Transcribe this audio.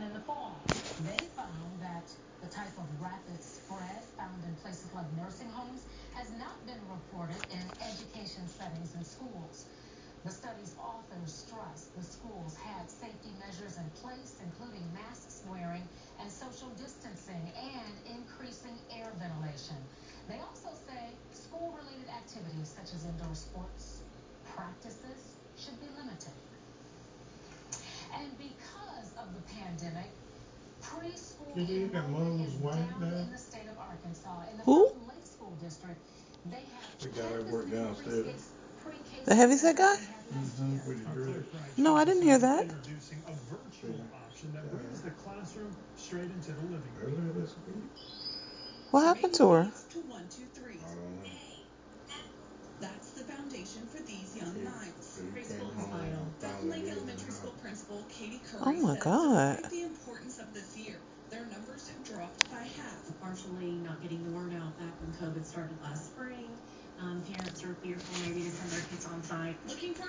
in the fall. They found that the type of rapid spread found in places like nursing homes has not been reported in education settings in schools. The study's authors stress the schools had safety measures in place, including masks wearing and social distancing and increasing air ventilation. They also say school-related activities such as indoor sports practices should be limited. And because of the pandemic, preschool You think that mother enrollment was is white down now? in the state of Arkansas. In the Who? Fountain Lake School District, they have The guy that worked downstairs. pre-K- pre-K The heavyset guy? students as they had last Mm-hmm. the Our dread. Clerk No, I didn't hear that. Introducing a virtual option that brings the classroom straight into the living room. Earlier this week. What happened to her? My God. the importance of this year, their numbers have dropped by half. partially not getting the word out back when COVID started last spring. Um, parents are fearful maybe to send their kids on site Looking for